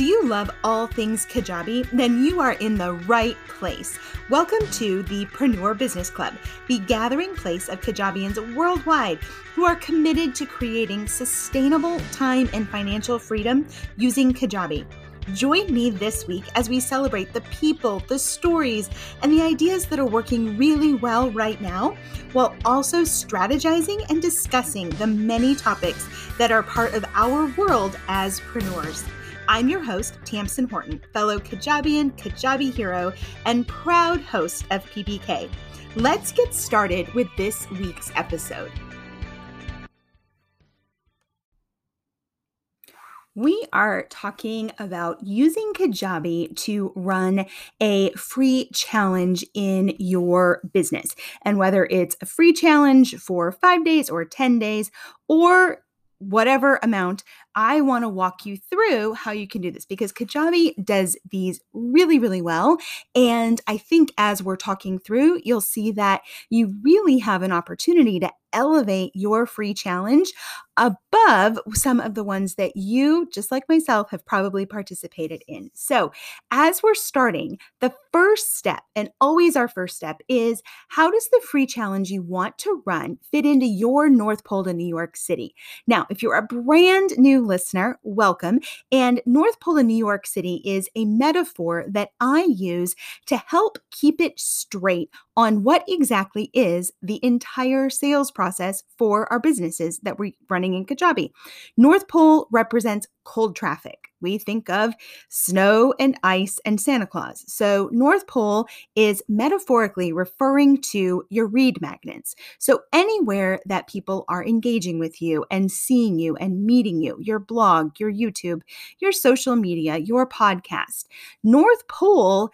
Do you love all things Kajabi? Then you are in the right place. Welcome to the Preneur Business Club, the gathering place of Kajabians worldwide who are committed to creating sustainable time and financial freedom using Kajabi. Join me this week as we celebrate the people, the stories, and the ideas that are working really well right now, while also strategizing and discussing the many topics that are part of our world as preneurs. I'm your host, Tamsen Horton, fellow Kajabian, Kajabi hero, and proud host of PBK. Let's get started with this week's episode. We are talking about using Kajabi to run a free challenge in your business. And whether it's a free challenge for five days or 10 days, or whatever amount, I want to walk you through how you can do this because Kajabi does these really, really well. And I think as we're talking through, you'll see that you really have an opportunity to elevate your free challenge above some of the ones that you, just like myself, have probably participated in. So, as we're starting, the first step, and always our first step, is how does the free challenge you want to run fit into your North Pole to New York City? Now, if you're a brand new listener, welcome. And North Pole in New York City is a metaphor that I use to help keep it straight on what exactly is the entire sales process for our businesses that we're running in Kajabi. North Pole represents cold traffic. We think of snow and ice and Santa Claus. So, North Pole is metaphorically referring to your read magnets. So, anywhere that people are engaging with you and seeing you and meeting you, your blog, your YouTube, your social media, your podcast, North Pole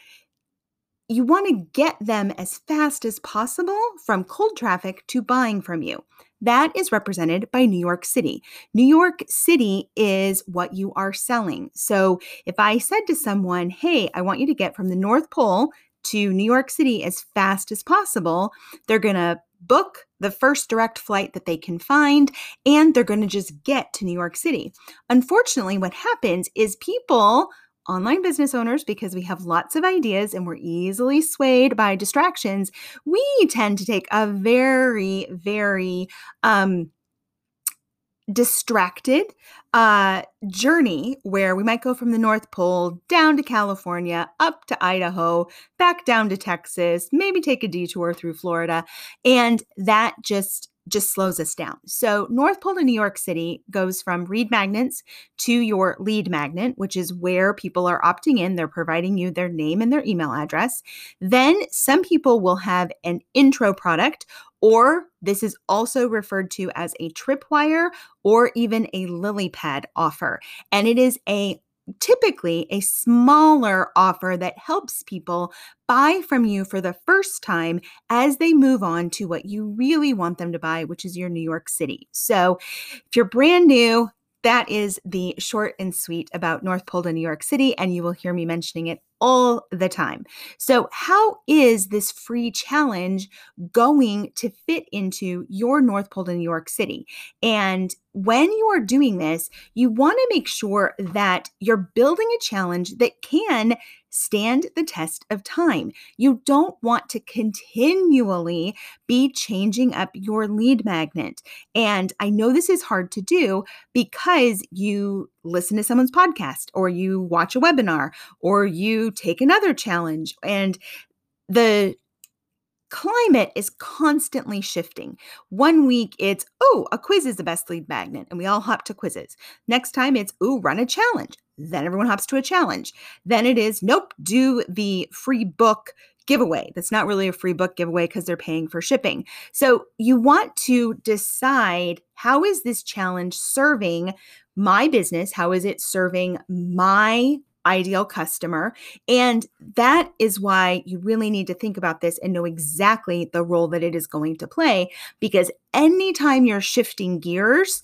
you want to get them as fast as possible from cold traffic to buying from you. That is represented by New York City. New York City is what you are selling. So if I said to someone, hey, I want you to get from the North Pole to New York City as fast as possible, they're going to book the first direct flight that they can find and they're going to just get to New York City. Unfortunately, what happens is people online business owners, because we have lots of ideas and we're easily swayed by distractions, we tend to take a very, very um, distracted uh, journey where we might go from the North Pole down to California, up to Idaho, back down to Texas, maybe take a detour through Florida. And that just just slows us down. So, North Pole to New York City goes from read magnets to your lead magnet, which is where people are opting in. They're providing you their name and their email address. Then, some people will have an intro product, or this is also referred to as a tripwire or even a lily pad offer. And it is a typically a smaller offer that helps people buy from you for the first time as they move on to what you really want them to buy, which is your New York City. So if you're brand new, that is the short and sweet about North Pole to New York City, and you will hear me mentioning it all the time. So, how is this free challenge going to fit into your North Pole to New York City? And when you are doing this, you want to make sure that you're building a challenge that can stand the test of time. You don't want to continually be changing up your lead magnet. And I know this is hard to do because you listen to someone's podcast or you watch a webinar or you take another challenge and the climate is constantly shifting. One week it's, oh, a quiz is the best lead magnet, and we all hop to quizzes. Next time it's, oh, run a challenge. Then everyone hops to a challenge. Then it is, nope, do the free book giveaway. That's not really a free book giveaway because they're paying for shipping. So you want to decide how is this challenge serving my business? How is it serving my ideal customer. And that is why you really need to think about this and know exactly the role that it is going to play. Because anytime you're shifting gears,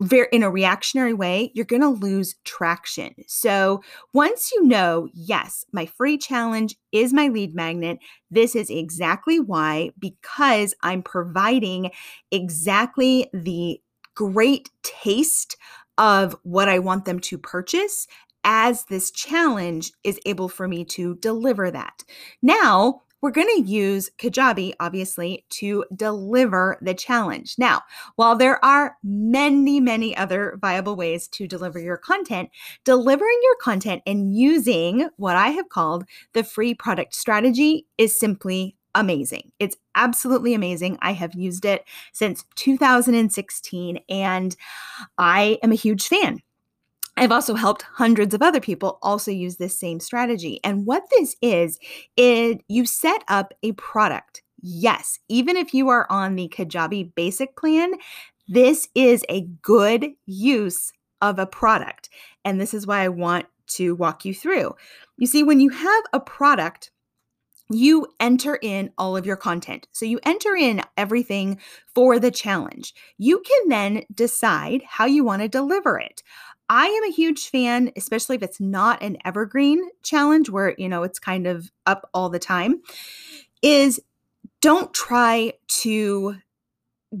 very in a reactionary way, you're going to lose traction. So, once you know, yes, my free challenge is my lead magnet, this is exactly why because I'm providing exactly the great taste of what I want them to purchase as this challenge is able for me to deliver that. Now, we're going to use Kajabi, obviously, to deliver the challenge. Now, while there are many, many other viable ways to deliver your content, delivering your content and using what I have called the free product strategy is simply amazing. It's absolutely amazing. I have used it since 2016 and I am a huge fan. I've also helped hundreds of other people also use this same strategy. And what this is, is you set up a product. Yes, even if you are on the Kajabi basic plan, this is a good use of a product. And this is why I want to walk you through. You see, when you have a product, you enter in all of your content. So you enter in everything for the challenge. You can then decide how you want to deliver it. I am a huge fan, especially if it's not an evergreen challenge where, you know, it's kind of up all the time, is don't try to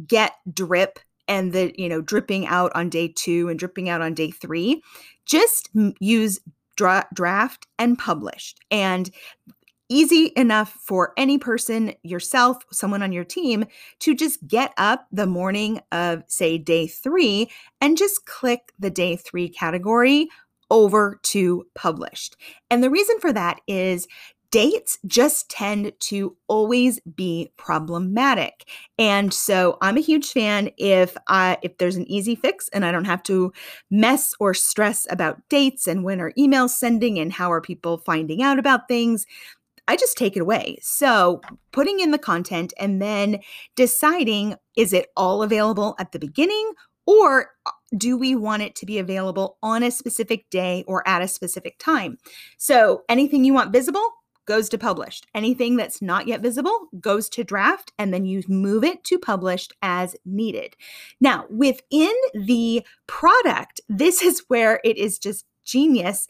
get drip and the, you know, dripping out on day 2 and dripping out on day 3. Just use dra- draft and published. And easy enough for any person, yourself, someone on your team, to just get up the morning of, say, day three and just click the day three category over to published. And the reason for that is dates just tend to always be problematic. And so I'm a huge fan if I if there's an easy fix and I don't have to mess or stress about dates and when are emails sending and how are people finding out about things. I just take it away. So, putting in the content and then deciding is it all available at the beginning or uh, do we want it to be available on a specific day or at a specific time? So, anything you want visible goes to published. Anything that's not yet visible goes to draft, and then you move it to published as needed. Now, within the product, this is where it is just genius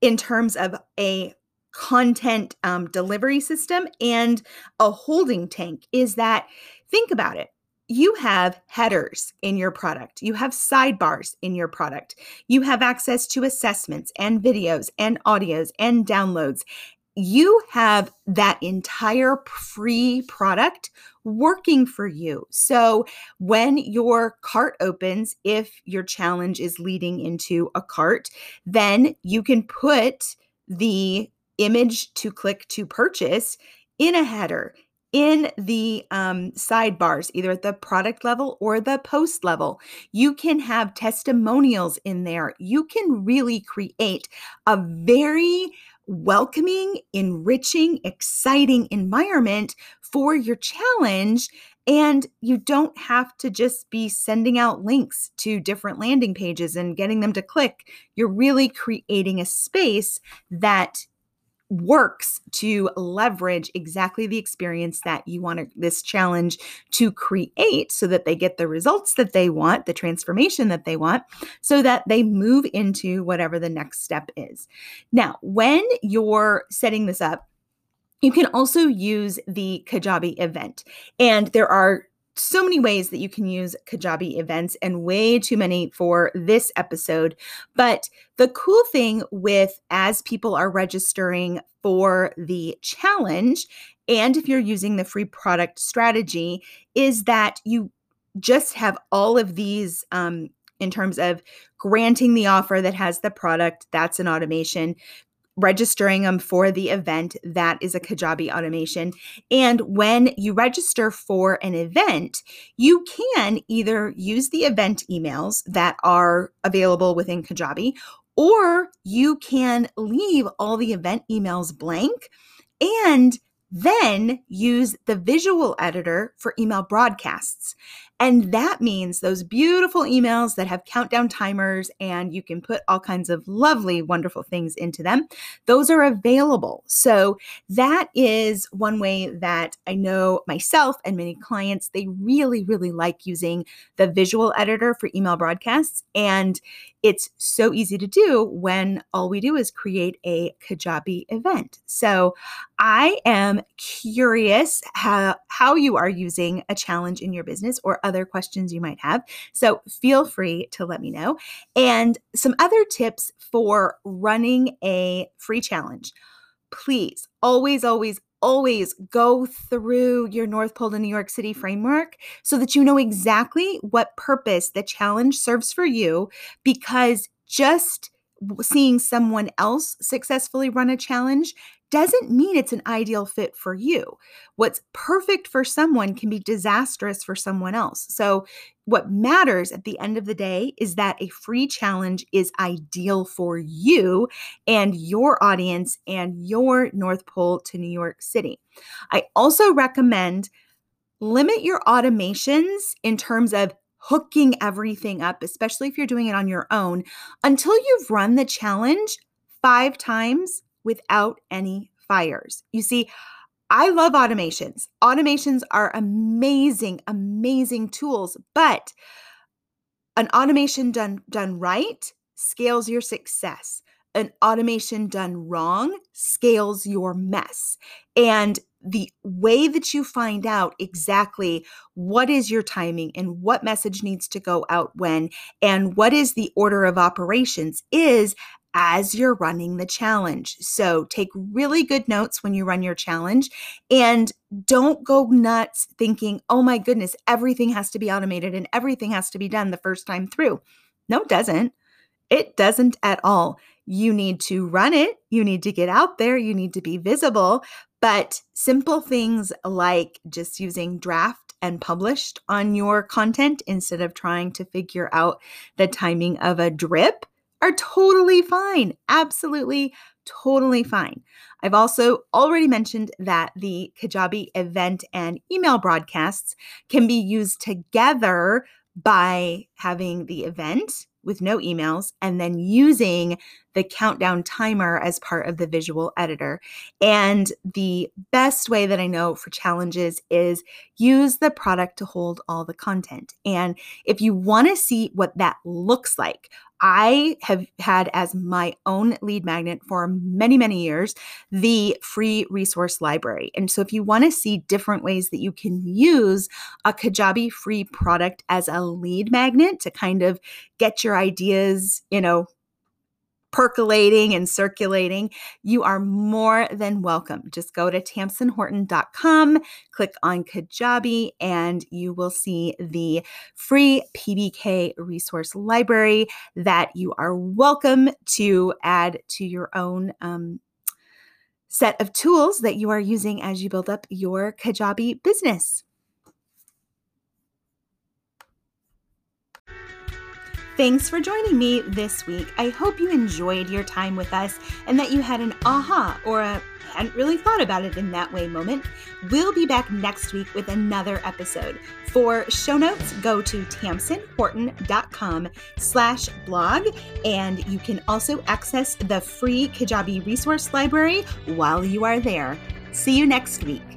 in terms of a content um, delivery system and a holding tank is that think about it you have headers in your product. You have sidebars in your product. You have access to assessments and videos and audios and downloads. You have that entire free product working for you. So when your cart opens, if your challenge is leading into a cart, then you can put the image to click to purchase in a header in the um, sidebars, either at the product level or the post level. You can have testimonials in there. You can really create a very welcoming, enriching, exciting environment for your challenge. And you don't have to just be sending out links to different landing pages and getting them to click. You're really creating a space that works to leverage exactly the experience that you want this challenge to create so that they get the results that they want, the transformation that they want, so that they move into whatever the next step is. Now, when you're setting this up, you can also use the Kajabi event. And there are so many ways that you can use Kajabi events and way too many for this episode. But the cool thing with as people are registering for the challenge, and if you're using the free product strategy, is that you just have all of these um, in terms of granting the offer that has the product, that's an automation registering them for the event. That is a Kajabi automation. And when you register for an event, you can either use the event emails that are available within Kajabi, or you can leave all the event emails blank and then use the visual editor for email broadcasts. And that means those beautiful emails that have countdown timers and you can put all kinds of lovely, wonderful things into them, those are available. So that is one way that I know myself and many clients, they really, really like using the visual editor for email broadcasts. And it's so easy to do when all we do is create a Kajabi event. So I am curious how, how you are using a challenge in your business or a other questions you might have. So feel free to let me know. And some other tips for running a free challenge. Please always, always, always go through your North Pole to New York City framework so that you know exactly what purpose the challenge serves for you because just seeing someone else successfully run a challenge doesn't mean it's an ideal fit for you. What's perfect for someone can be disastrous for someone else. So, what matters at the end of the day is that a free challenge is ideal for you and your audience and your North Pole to New York City. I also recommend limit your automations in terms of hooking everything up, especially if you're doing it on your own, until you've run the challenge five times without any fires. You see, I love automations. Automations are amazing, amazing tools, but an automation done done right scales your success. An automation done wrong scales your mess. And the way that you find out exactly what is your timing and what message needs to go out when and what is the order of operations is as you're running the challenge. So take really good notes when you run your challenge and don't go nuts thinking, oh my goodness, everything has to be automated and everything has to be done the first time through. No, it doesn't. It doesn't at all. You need to run it, you need to get out there, you need to be visible. But simple things like just using draft and published on your content instead of trying to figure out the timing of a drip are totally fine. Absolutely, totally fine. I've also already mentioned that the Kajabi event and email broadcasts can be used together by having the event with no emails and then using the countdown timer as part of the visual editor. And the best way that I know for challenges is use the product to hold all the content. And if you want to see what that looks like, I have had as my own lead magnet for many, many years the free resource library. And so, if you want to see different ways that you can use a Kajabi free product as a lead magnet to kind of get your ideas, you know, percolating and circulating, you are more than welcome. Just go to tamsenhorton.com, click on Kajabi, and you will see the free PBK resource library that you are welcome to add to your own. Um, set of tools that you are using as you build up your Kajabi business. Thanks for joining me this week. I hope you enjoyed your time with us and that you had an aha or a hadn't really thought about it in that way moment. We'll be back next week with another episode. For show notes, go to tamsenhorton.com slash blog, and you can also access the free Kajabi resource library while you are there. See you next week.